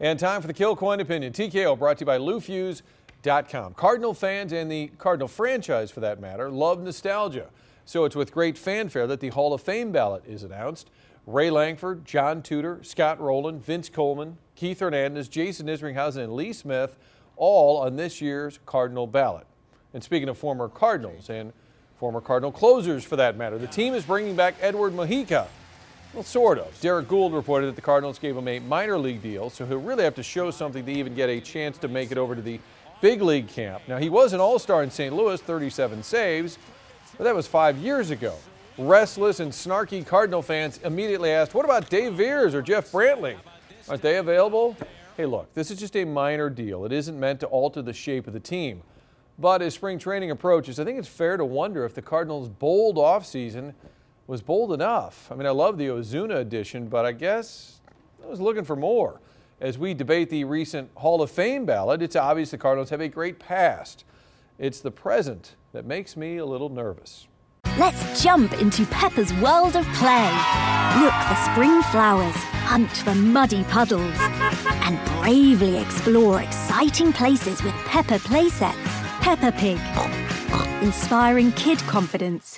And time for the Kilcoyne Opinion. TKO brought to you by LouFusz.com. Cardinal fans and the Cardinal franchise, for that matter, love nostalgia. So it's with great fanfare that the Hall of Fame ballot is announced. Ray Lankford, John Tudor, Scott Rolen, Vince Coleman, Keith Hernandez, Jason Isringhausen, and Lee Smith, all on this year's Cardinal ballot. And speaking of former Cardinals and former Cardinal closers for that matter, the team is bringing back Edward Mujica well, sort of. Derrick Goold reported that the Cardinals gave him a minor league deal, so he'll really have to show something to even get a chance to make it over to the big league camp. Now, he was an all star in St. Louis, 37 saves, but that was five years ago. Restless and snarky Cardinal fans immediately asked, What about Dave Veres or Jeff Brantley? Aren't they available? Hey, look, this is just a minor deal. It isn't meant to alter the shape of the team. But as spring training approaches, I think it's fair to wonder if the Cardinals' bold offseason was bold enough. I mean, I love the Ozuna edition, but I guess I was looking for more. As we debate the recent Hall of Fame ballot, it's obvious the Cardinals have a great past. It's the present that makes me a little nervous. Let's jump into Peppa's world of play. Look for spring flowers, hunt for muddy puddles, and bravely explore exciting places with Peppa playsets. Peppa Pig, inspiring kid confidence.